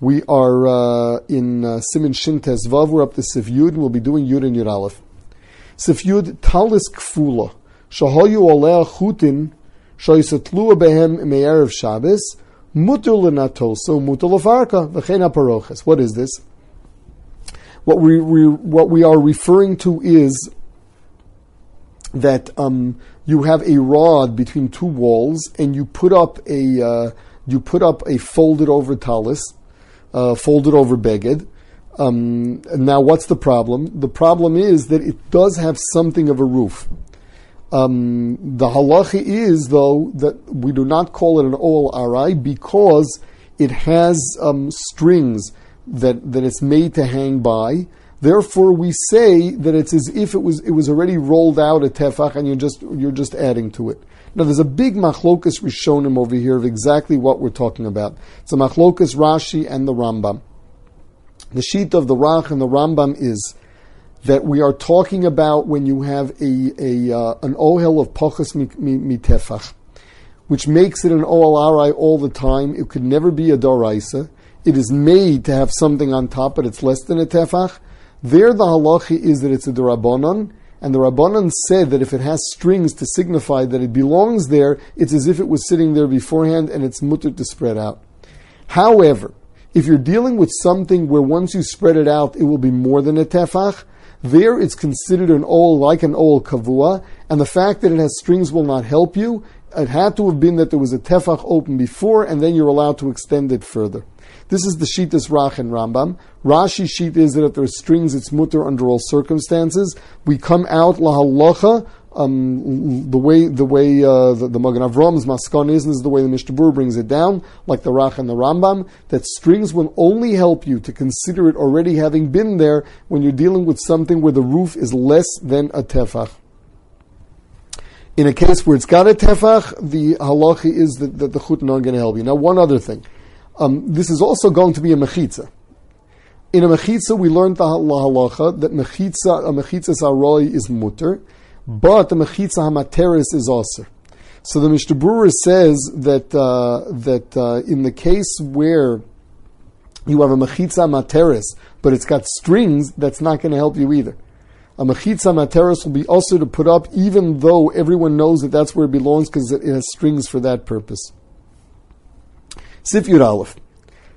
We are uh, in uh, Siman Shintes Vav. We're up to Sif Yud, and we'll be doing Yud and Yud Aleph. Sif Yud Talis Kfula. Shahoyu Oleh Chutin Shoysatlua Behem Me'erev Shabbos Mutul Lenatoso Mutul Lefarka V'chein Paroches. What is this? What we, we, what we are referring to is that um, you have a rod between two walls, and you put up a uh, you put up a folded over talis, uh, folded over beged. Um, now, what's the problem? The problem is that it does have something of a roof. Um, the halacha is, though, that we do not call it an ohel arai because it has um, strings that, that it's made to hang by. Therefore, we say that it's as if it was it was already rolled out a tefach, and you're just you're just adding to it. Now, there's a big machlokas rishonim over here of exactly what we're talking about. It's a machlokas Rashi and the Rambam. The sheet of the Rach and the Rambam is that we are talking about when you have a, a uh, an ohel of pachas mitefach, which makes it an ohel arai all the time. It could never be a doraisa. It is made to have something on top, but it's less than a tefach. There, the halacha is that it's a derabanan, and the rabbanan said that if it has strings to signify that it belongs there, it's as if it was sitting there beforehand, and it's mutter to spread out. However, if you're dealing with something where once you spread it out, it will be more than a tefach, there it's considered an ohel like an ohel kavua, and the fact that it has strings will not help you. It had to have been that there was a tefach open before, and then you're allowed to extend it further. This is the Shitas Rach and Rambam. Rashi sheet is that if there are strings, it's mutter under all circumstances. We come out lahalacha. Um, the way the way uh, the, the Magen Avram's Maskon is, is the way the Mishnah brings it down, like the Rach and the Rambam, that strings will only help you to consider it already having been there when you're dealing with something where the roof is less than a tefach. In a case where it's got a tefach, the halachi is that, that the chutin aren't going to help you. Now, one other thing. Um, this is also going to be a mechitza. In a mechitza, we learned the halacha that mechitza, a mechitza saroi is mutter, but the mechitza hamateris is also. So the Mishnah Berurah says that uh, that uh, in the case where you have a mechitza materis, but it's got strings, that's not going to help you either. A mechitza materis will be also to put up, even though everyone knows that that's where it belongs because it has strings for that purpose. Sif Yud Aleph.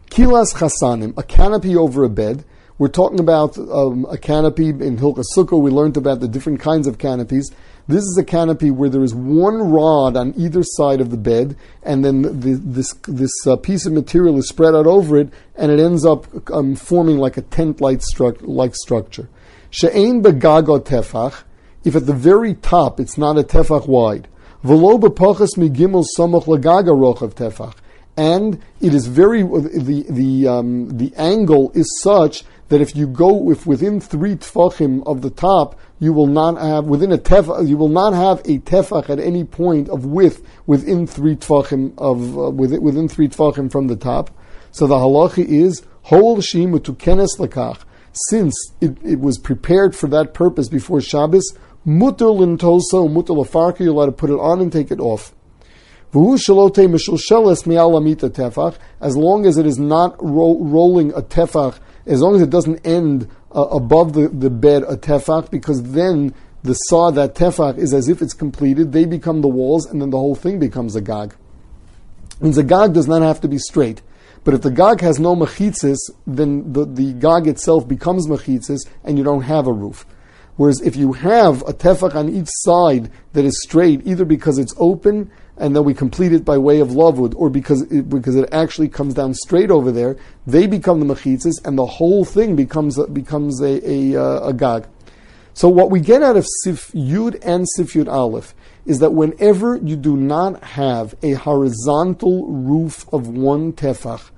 Kilas Chasanim, a canopy over a bed. We're talking about um, a canopy in Hilchas Sukkah. We learned about the different kinds of canopies. This is a canopy where there is one rod on either side of the bed, and then the, this this uh, piece of material is spread out over it, and it ends up um, forming like a tent-like stru- like structure. She'ein begago tefach. If at the very top it's not a tefach wide, v'lo b'pachas migimel samach lagaga rochav tefach and it is very the the um, the angle is such that if you go if within three tefachim of the top, you will not have within a tefach you will not have a tefach at any point of width within three tefachim of uh, within, within three tefachim from the top. So the halacha is hol shimu to kenes lakach. Since it, it was prepared for that purpose before Shabbos, mutter lintosa mutter lafarka, you're allowed to put it on and take it off. As long as it is not ro- rolling a tefach, as long as it doesn't end uh, above the, the bed a tefach, because then the saw that tefach is as if it's completed, they become the walls, and then the whole thing becomes a gag. And the gag does not have to be straight. But if the gag has no mechitzis, then the, the gag itself becomes mechitzis, and you don't have a roof. Whereas if you have a tefach on each side that is straight, either because it's open and then we complete it by way of lavud, or because it, because it actually comes down straight over there, they become the mechitzas, and the whole thing becomes becomes a, a, uh, a gag. So what we get out of Sif Yud and Sif Yud Aleph is that whenever you do not have a horizontal roof of one tefach,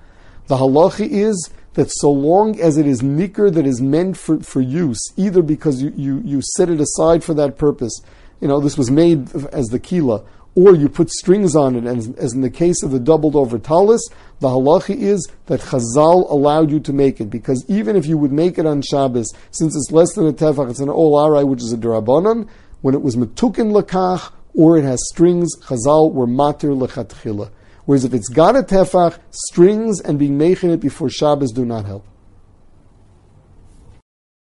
the halacha is that so long as it is nicker that is meant for, for use, either because you, you, you set it aside for that purpose, you know, this was made as the kila, or you put strings on it, and as in the case of the doubled over talis, the halacha is that Chazal allowed you to make it, because even if you would make it on Shabbos, since it's less than a tefach, it's an ohel arai, which is a derabanan, when it was metukin lakach, or it has strings, Chazal were matir lechatchila. Whereas if it's got a tefach, strings and being making it before Shabbos do not help.